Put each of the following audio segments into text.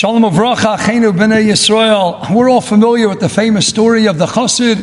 Shalom Avracha, Chenu B'nai Yisrael. We're all familiar with the famous story of the chassid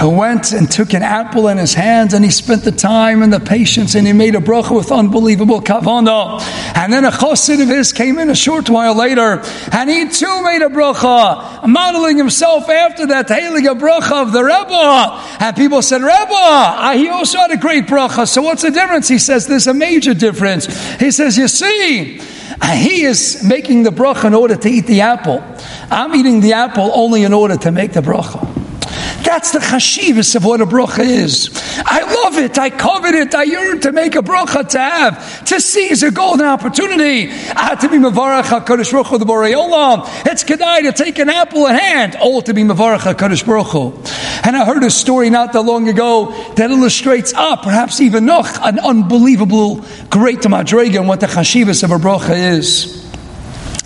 who went and took an apple in his hands and he spent the time and the patience and he made a bracha with unbelievable kavanah. And then a chassid of his came in a short while later and he too made a bracha, modeling himself after that, hailing a bracha of the Rebbe. And people said, Rebbe, uh, he also had a great bracha. So what's the difference? He says, there's a major difference. He says, you see, he is making the bracha in order to eat the apple. I'm eating the apple only in order to make the bracha. That's the chashivas of what a bracha is. I love it. I covet it. I yearn to make a bracha to have, to seize a golden opportunity. Ah, to be mavarach HaKadosh Baruch Hu, the Borei Olam. It's kedai to take an apple in hand, all to be mavarach HaKadosh Baruch Hu. And I heard a story not that long ago that illustrates, ah, perhaps even noch, an unbelievable great madrega and what the chashivas of a bracha is.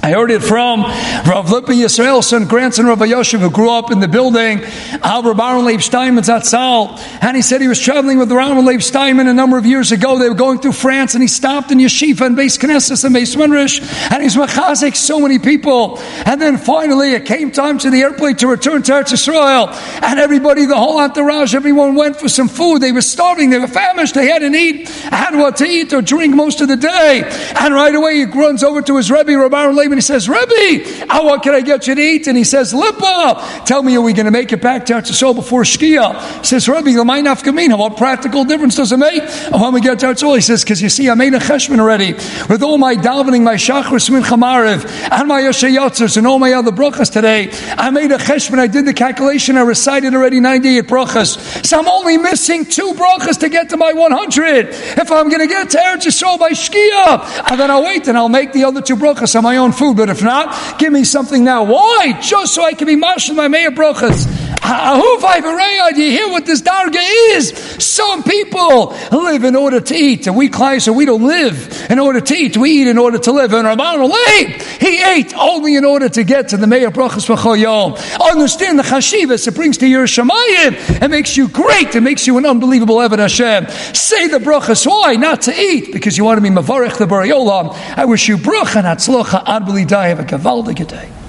I heard it from Rav Lippe Yisrael, son, grandson of Rav Yoshev, who grew up in the building, Al Rav Aaron Leib Steinman's Atzal. And he said he was traveling with Aaron Leib Steinman a number of years ago. They were going through France, and he stopped in Yeshiva and Beis Knesset and Beis Medrash, and he's machazik so many people. And then finally, it came time to the airplane to return to Eretz Yisrael, and everybody, the whole entourage, everyone went for some food. They were starving, they were famished, they hadn't eat, had what to eat or drink most of the day. And right away, he runs over to his Rebbe, Rav Aaron Leib and he says, Rebbe, how, what can I get you to eat? And he says, Lipa, tell me, are we going to make it back to Eretz before Shkia? He says, Rebbe, not mean. What practical difference does it make? When we get to Eretz he says, because you see, I made a cheshbon already with all my davening, my shachris, mincha maariv, and my yoshayatzers, and all my other brachas today. I made a cheshbon, I did the calculation, I recited already 98 brachas. So I'm only missing two brachas to get to my 100. If I'm going to get to Eretz by Shkia, and then I'll wait and I'll make the other two brachas on my own food. But if not, give me something now. Why? Just so I can be marshal my mayor brachas. Do you hear what this darga is? Some people live in order to eat, and we clients, so we don't live in order to eat. We eat in order to live. And Rabban ate. He ate only in order to get to the mayor brachas v'choyom. Understand the chashivas it brings to your shemayim. It makes you great. It makes you an unbelievable Eved Hashem. Say the brachas. Why? Not to eat, because you want to be mavarich the Olam. I wish you bracha and atzlocha ad b'lidai. Have a gavaldik day.